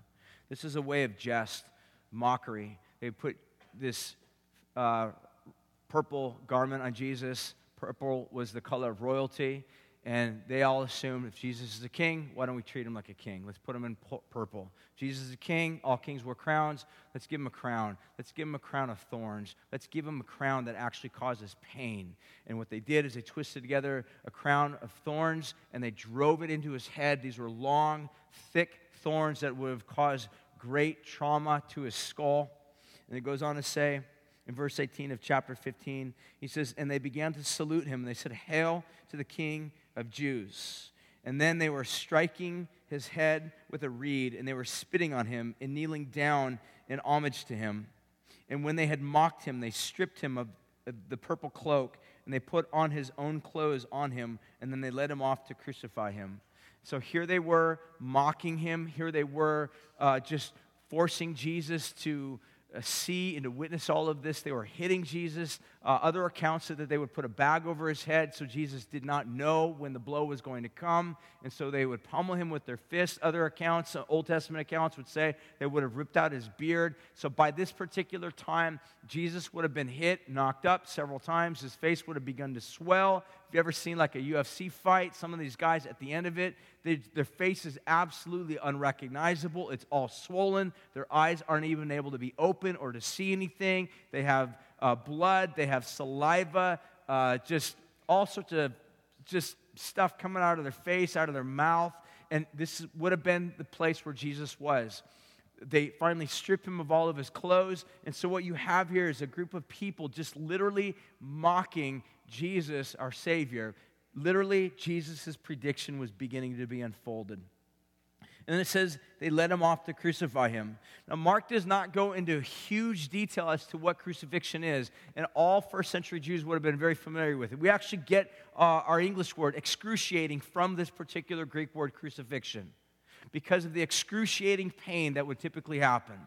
This is a way of jest, mockery. They put this uh, purple garment on Jesus. Purple was the color of royalty. And they all assumed if Jesus is a king, why don't we treat him like a king? Let's put him in purple. Jesus is a king. All kings wear crowns. Let's give him a crown. Let's give him a crown of thorns. Let's give him a crown that actually causes pain. And what they did is they twisted together a crown of thorns and they drove it into his head. These were long, thick thorns that would have caused great trauma to his skull. And it goes on to say, in verse 18 of chapter 15, he says, And they began to salute him. And they said, Hail to the King of Jews. And then they were striking his head with a reed, and they were spitting on him and kneeling down in homage to him. And when they had mocked him, they stripped him of the purple cloak, and they put on his own clothes on him, and then they led him off to crucify him. So here they were mocking him. Here they were uh, just forcing Jesus to uh, see and to witness all of this. They were hitting Jesus. Uh, other accounts said that they would put a bag over his head so Jesus did not know when the blow was going to come. And so they would pummel him with their fists. Other accounts, uh, Old Testament accounts, would say they would have ripped out his beard. So by this particular time, Jesus would have been hit, knocked up several times. His face would have begun to swell. If you ever seen like a UFC fight, some of these guys at the end of it, they, their face is absolutely unrecognizable. It's all swollen. Their eyes aren't even able to be open or to see anything. They have uh, blood, they have saliva, uh, just all sorts of just stuff coming out of their face, out of their mouth. And this would have been the place where Jesus was they finally strip him of all of his clothes. And so, what you have here is a group of people just literally mocking Jesus, our Savior. Literally, Jesus' prediction was beginning to be unfolded. And it says they led him off to crucify him. Now, Mark does not go into huge detail as to what crucifixion is, and all first century Jews would have been very familiar with it. We actually get uh, our English word excruciating from this particular Greek word crucifixion because of the excruciating pain that would typically happen.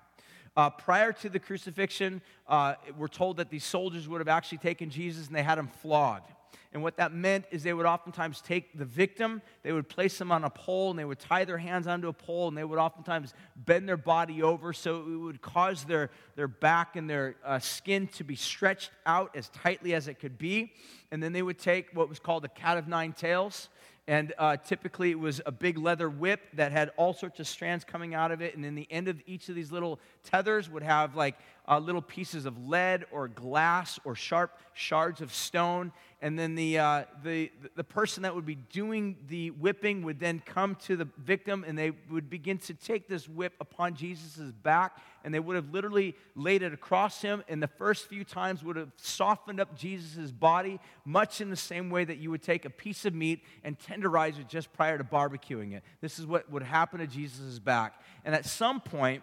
Uh, prior to the crucifixion, uh, we're told that these soldiers would have actually taken Jesus and they had him flogged. And what that meant is they would oftentimes take the victim, they would place them on a pole, and they would tie their hands onto a pole, and they would oftentimes bend their body over so it would cause their, their back and their uh, skin to be stretched out as tightly as it could be. And then they would take what was called a cat of nine tails, and uh, typically it was a big leather whip that had all sorts of strands coming out of it. And in the end of each of these little tethers would have like uh, little pieces of lead or glass or sharp shards of stone. And then the, uh, the, the person that would be doing the whipping would then come to the victim and they would begin to take this whip upon Jesus' back and they would have literally laid it across him. And the first few times would have softened up Jesus' body, much in the same way that you would take a piece of meat and tenderize it just prior to barbecuing it. This is what would happen to Jesus' back. And at some point,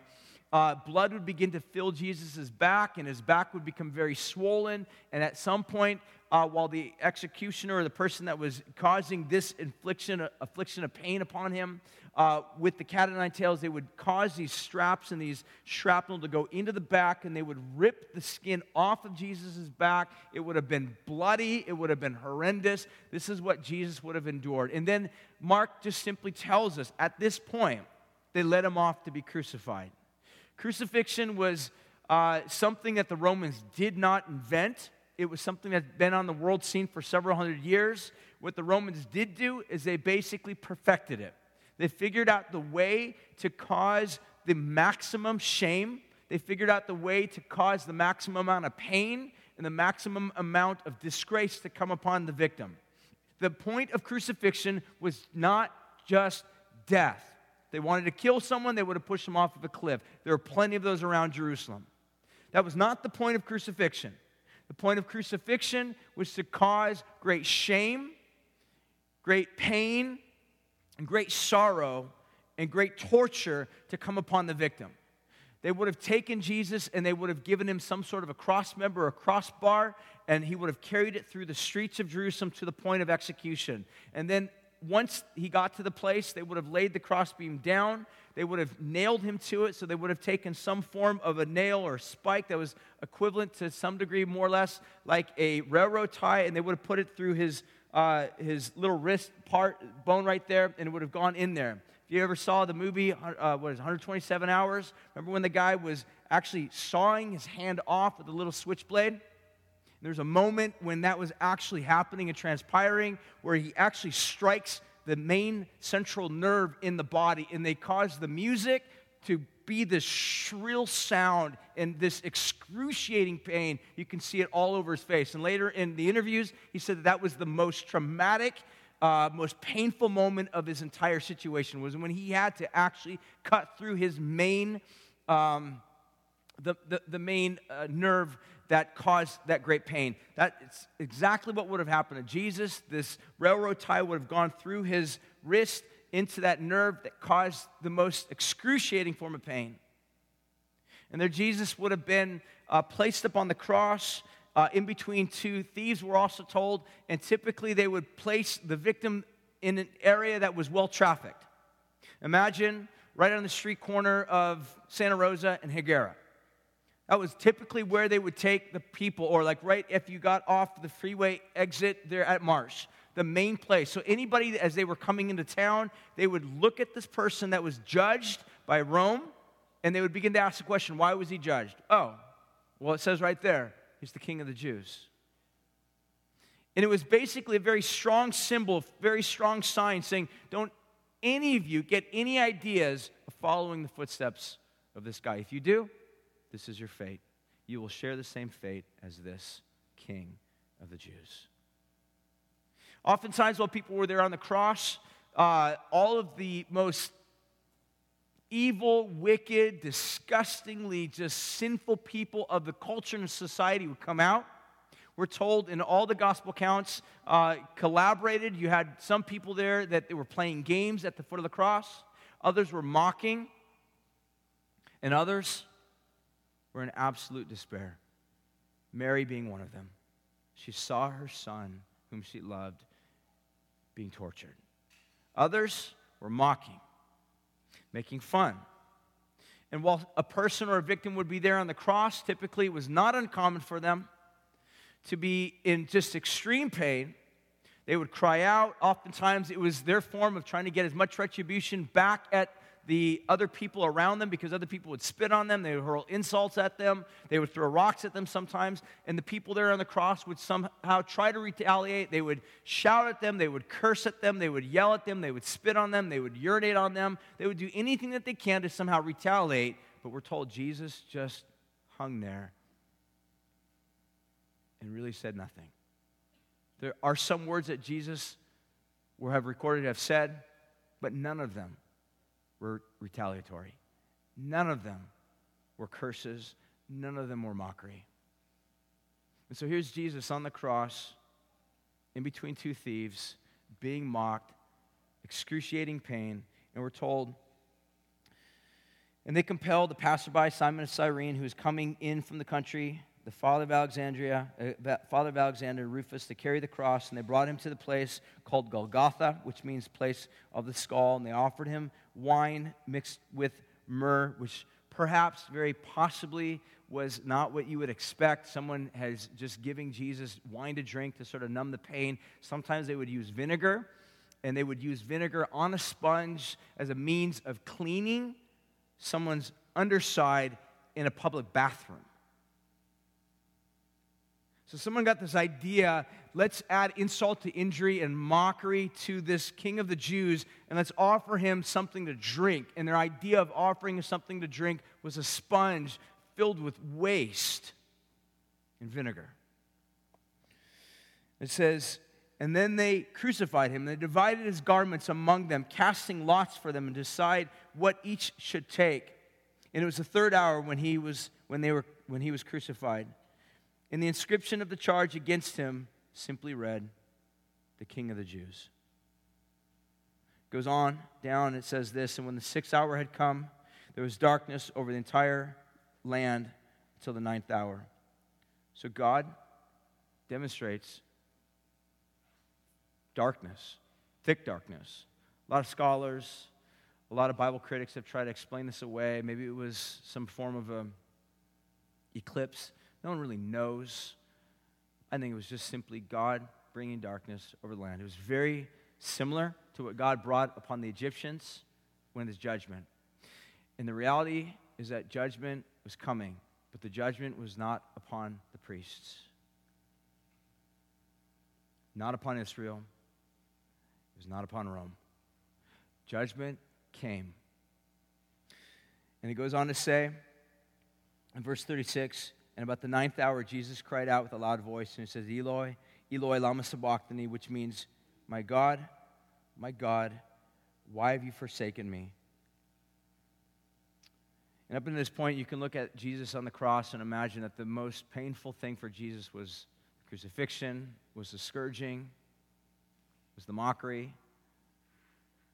uh, blood would begin to fill Jesus' back, and his back would become very swollen. And at some point, uh, while the executioner or the person that was causing this infliction, affliction of pain upon him, uh, with the cat o' nine tails, they would cause these straps and these shrapnel to go into the back, and they would rip the skin off of Jesus' back. It would have been bloody, it would have been horrendous. This is what Jesus would have endured. And then Mark just simply tells us at this point, they let him off to be crucified. Crucifixion was uh, something that the Romans did not invent. It was something that's been on the world scene for several hundred years. What the Romans did do is they basically perfected it. They figured out the way to cause the maximum shame. They figured out the way to cause the maximum amount of pain and the maximum amount of disgrace to come upon the victim. The point of crucifixion was not just death they wanted to kill someone, they would have pushed them off of a cliff. There are plenty of those around Jerusalem. That was not the point of crucifixion. The point of crucifixion was to cause great shame, great pain, and great sorrow and great torture to come upon the victim. They would have taken Jesus and they would have given him some sort of a cross member, a crossbar, and he would have carried it through the streets of Jerusalem to the point of execution. And then once he got to the place, they would have laid the crossbeam down. They would have nailed him to it. So they would have taken some form of a nail or spike that was equivalent to some degree, more or less, like a railroad tie, and they would have put it through his, uh, his little wrist part, bone right there, and it would have gone in there. If you ever saw the movie, uh, what is it, 127 Hours? Remember when the guy was actually sawing his hand off with a little switchblade? There's a moment when that was actually happening and transpiring where he actually strikes the main central nerve in the body, and they cause the music to be this shrill sound and this excruciating pain. You can see it all over his face. And later in the interviews, he said that, that was the most traumatic, uh, most painful moment of his entire situation was when he had to actually cut through his main, um, the, the, the, main uh, nerve that caused that great pain. That's exactly what would have happened to Jesus. This railroad tie would have gone through his wrist into that nerve that caused the most excruciating form of pain. And there, Jesus would have been uh, placed upon the cross uh, in between two thieves, we're also told, and typically they would place the victim in an area that was well trafficked. Imagine right on the street corner of Santa Rosa and Higuera. That was typically where they would take the people, or like right if you got off the freeway exit there at Marsh, the main place. So, anybody, as they were coming into town, they would look at this person that was judged by Rome, and they would begin to ask the question, why was he judged? Oh, well, it says right there, he's the king of the Jews. And it was basically a very strong symbol, very strong sign saying, don't any of you get any ideas of following the footsteps of this guy. If you do, this is your fate. You will share the same fate as this king of the Jews. Oftentimes, while people were there on the cross, uh, all of the most evil, wicked, disgustingly just sinful people of the culture and society would come out. We're told in all the gospel accounts, uh, collaborated. You had some people there that they were playing games at the foot of the cross, others were mocking, and others were in absolute despair. Mary being one of them. She saw her son, whom she loved, being tortured. Others were mocking, making fun. And while a person or a victim would be there on the cross, typically it was not uncommon for them to be in just extreme pain. They would cry out. Oftentimes, it was their form of trying to get as much retribution back at the other people around them because other people would spit on them. They would hurl insults at them. They would throw rocks at them sometimes. And the people there on the cross would somehow try to retaliate. They would shout at them. They would curse at them. They would yell at them. They would spit on them. They would urinate on them. They would do anything that they can to somehow retaliate. But we're told Jesus just hung there and really said nothing. There are some words that Jesus will have recorded have said, but none of them were retaliatory. None of them were curses, none of them were mockery. And so here's Jesus on the cross, in between two thieves, being mocked, excruciating pain, and we're told, and they compelled the passerby, Simon of Cyrene, who was coming in from the country, the father of Alexandria, uh, father of Alexander, Rufus, to carry the cross, and they brought him to the place called Golgotha, which means place of the skull, and they offered him wine mixed with myrrh, which perhaps very possibly was not what you would expect. Someone has just giving Jesus wine to drink to sort of numb the pain. Sometimes they would use vinegar, and they would use vinegar on a sponge as a means of cleaning someone's underside in a public bathroom. So someone got this idea let's add insult to injury and mockery to this king of the Jews, and let's offer him something to drink. And their idea of offering something to drink was a sponge filled with waste and vinegar. It says, and then they crucified him. They divided his garments among them, casting lots for them and decide what each should take. And it was the third hour when he was, when they were, when he was crucified. And the inscription of the charge against him simply read, The King of the Jews. Goes on down, it says this And when the sixth hour had come, there was darkness over the entire land until the ninth hour. So God demonstrates darkness, thick darkness. A lot of scholars, a lot of Bible critics have tried to explain this away. Maybe it was some form of a eclipse. No one really knows. I think it was just simply God bringing darkness over the land. It was very similar to what God brought upon the Egyptians when his judgment. And the reality is that judgment was coming, but the judgment was not upon the priests, not upon Israel, it was not upon Rome. Judgment came. And he goes on to say in verse 36 and about the ninth hour, Jesus cried out with a loud voice, and he says, Eloi, Eloi, lama sabachthani, which means, My God, my God, why have you forsaken me? And up to this point, you can look at Jesus on the cross and imagine that the most painful thing for Jesus was the crucifixion, was the scourging, was the mockery,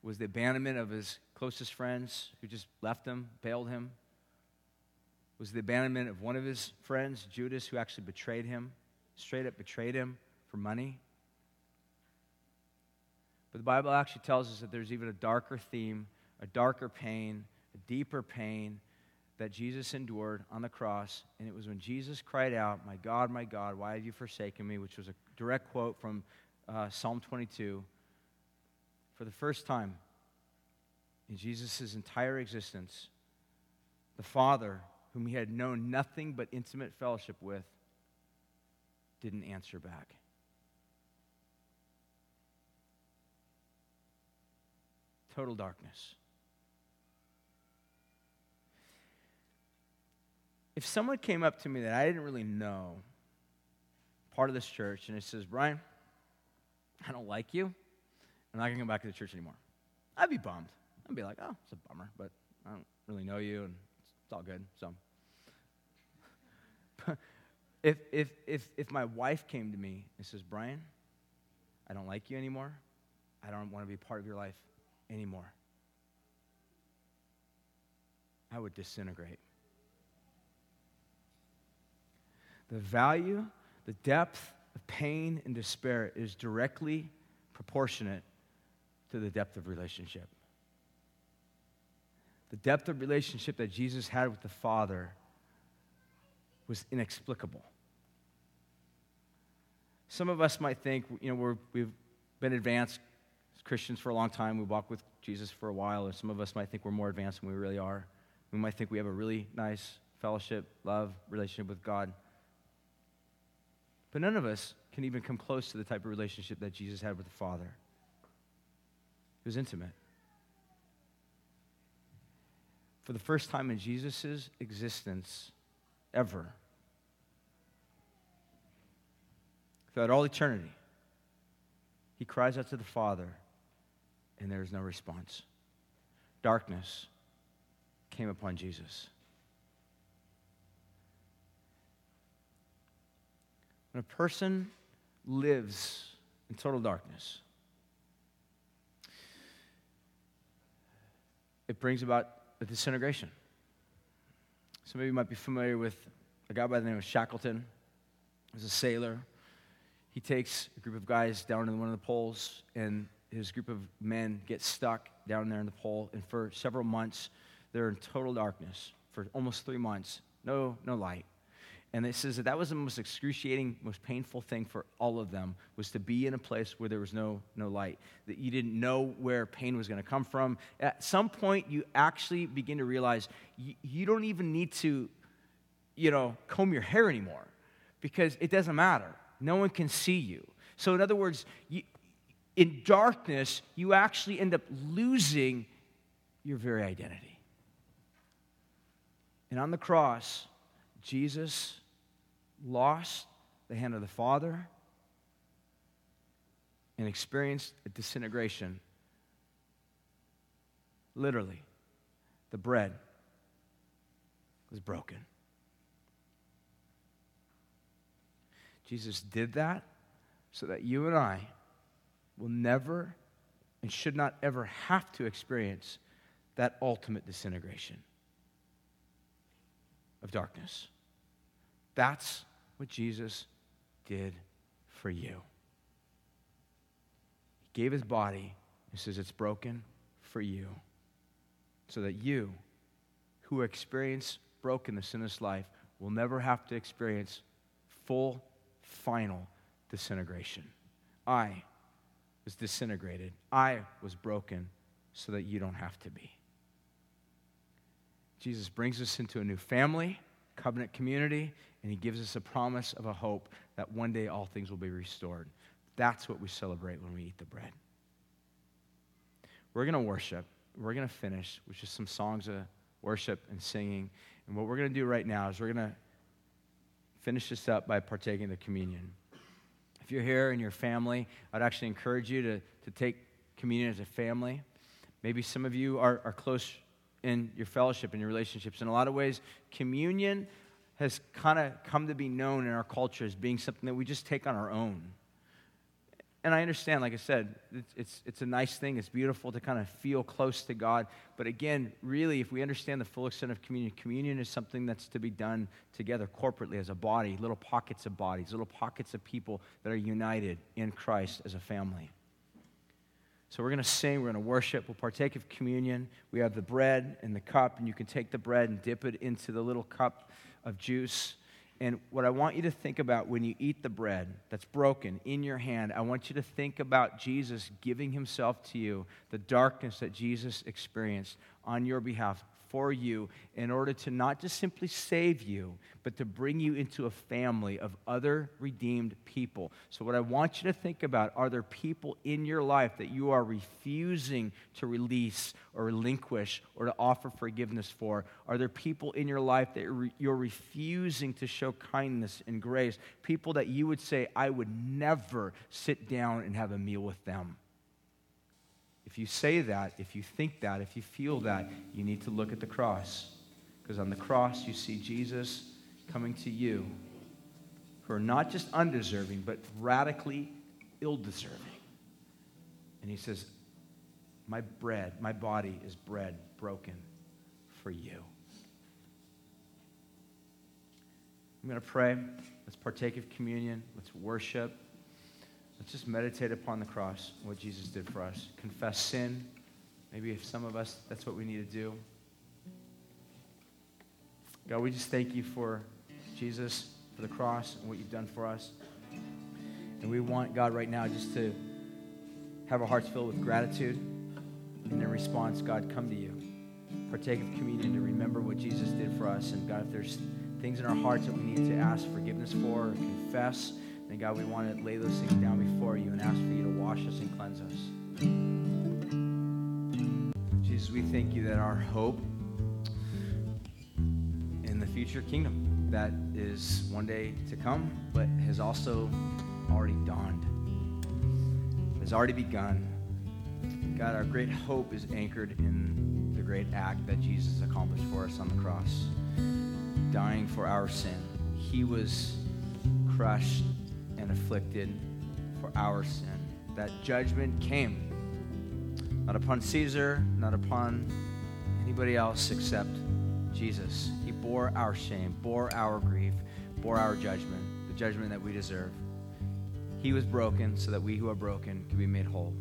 was the abandonment of his closest friends who just left him, bailed him, was the abandonment of one of his friends, Judas, who actually betrayed him, straight up betrayed him for money. But the Bible actually tells us that there's even a darker theme, a darker pain, a deeper pain that Jesus endured on the cross. And it was when Jesus cried out, My God, my God, why have you forsaken me? which was a direct quote from uh, Psalm 22. For the first time in Jesus' entire existence, the Father whom he had known nothing but intimate fellowship with, didn't answer back. Total darkness. If someone came up to me that I didn't really know, part of this church, and it says, Brian, I don't like you. I'm not going to come back to the church anymore. I'd be bummed. I'd be like, oh, it's a bummer, but I don't really know you, and it's all good. So, if, if, if, if my wife came to me and says, Brian, I don't like you anymore, I don't want to be part of your life anymore, I would disintegrate. The value, the depth of pain and despair is directly proportionate to the depth of relationship the depth of relationship that Jesus had with the Father was inexplicable. Some of us might think, you know, we have been advanced Christians for a long time. We walk with Jesus for a while, or some of us might think we're more advanced than we really are. We might think we have a really nice fellowship, love, relationship with God. But none of us can even come close to the type of relationship that Jesus had with the Father. It was intimate. For the first time in Jesus' existence ever. Throughout all eternity, he cries out to the Father, and there is no response. Darkness came upon Jesus. When a person lives in total darkness, it brings about disintegration. Some of you might be familiar with a guy by the name of Shackleton. He's a sailor. He takes a group of guys down to one of the poles, and his group of men get stuck down there in the pole. And for several months, they're in total darkness for almost three months. No, no light. And it says that that was the most excruciating, most painful thing for all of them was to be in a place where there was no, no light, that you didn't know where pain was going to come from. At some point, you actually begin to realize you, you don't even need to, you know, comb your hair anymore because it doesn't matter. No one can see you. So, in other words, you, in darkness, you actually end up losing your very identity. And on the cross, Jesus lost the hand of the Father and experienced a disintegration. Literally, the bread was broken. Jesus did that so that you and I will never and should not ever have to experience that ultimate disintegration of darkness. That's what Jesus did for you. He gave his body and says it's broken for you so that you who experience brokenness in this life will never have to experience full, final disintegration. I was disintegrated. I was broken so that you don't have to be. Jesus brings us into a new family, covenant community, and he gives us a promise of a hope that one day all things will be restored. That's what we celebrate when we eat the bread. We're going to worship. We're going to finish with just some songs of worship and singing. And what we're going to do right now is we're going to finish this up by partaking of the communion. If you're here and your family, I'd actually encourage you to, to take communion as a family. Maybe some of you are, are close in your fellowship and your relationships. In a lot of ways, communion has kind of come to be known in our culture as being something that we just take on our own and I understand, like I said, it's, it's, it's, a nice thing. It's beautiful to kind of feel close to God. But again, really, if we understand the full extent of communion, communion is something that's to be done together corporately as a body, little pockets of bodies, little pockets of people that are united in Christ as a family. So we're going to sing, we're going to worship, we'll partake of communion. We have the bread and the cup, and you can take the bread and dip it into the little cup of juice. And what I want you to think about when you eat the bread that's broken in your hand, I want you to think about Jesus giving himself to you, the darkness that Jesus experienced on your behalf for you in order to not just simply save you, but to bring you into a family of other redeemed people. So, what I want you to think about are there people in your life that you are refusing to release or relinquish or to offer forgiveness for? Are there people in your life that you're refusing to show kindness and grace? People that you would say, I would never sit down and have a meal with them. If you say that, if you think that, if you feel that, you need to look at the cross. Because on the cross, you see Jesus coming to you who are not just undeserving, but radically ill deserving. And he says, My bread, my body is bread broken for you. I'm going to pray. Let's partake of communion. Let's worship. Let's just meditate upon the cross, what Jesus did for us. Confess sin. Maybe if some of us, that's what we need to do. God, we just thank you for Jesus, for the cross, and what you've done for us. And we want, God, right now just to have our hearts filled with gratitude. And in response, God, come to you. Partake of communion to remember what Jesus did for us. And God, if there's things in our hearts that we need to ask forgiveness for or confess, and God, we want to lay those things down before you and ask for you to wash us and cleanse us. Jesus, we thank you that our hope in the future kingdom that is one day to come, but has also already dawned, has already begun. God, our great hope is anchored in the great act that Jesus accomplished for us on the cross, dying for our sin. He was crushed and afflicted for our sin. That judgment came not upon Caesar, not upon anybody else except Jesus. He bore our shame, bore our grief, bore our judgment, the judgment that we deserve. He was broken so that we who are broken can be made whole.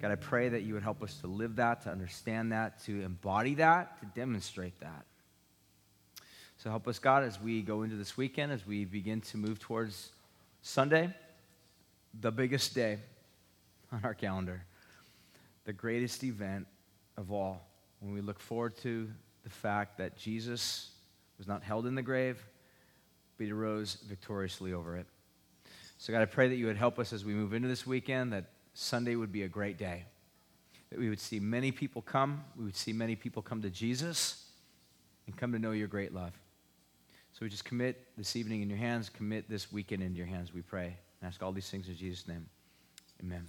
God, I pray that you would help us to live that, to understand that, to embody that, to demonstrate that. So help us, God, as we go into this weekend, as we begin to move towards Sunday, the biggest day on our calendar, the greatest event of all, when we look forward to the fact that Jesus was not held in the grave, but he rose victoriously over it. So, God, I pray that you would help us as we move into this weekend, that Sunday would be a great day, that we would see many people come, we would see many people come to Jesus and come to know your great love. So we just commit this evening in your hands, commit this weekend into your hands, we pray. And ask all these things in Jesus' name. Amen.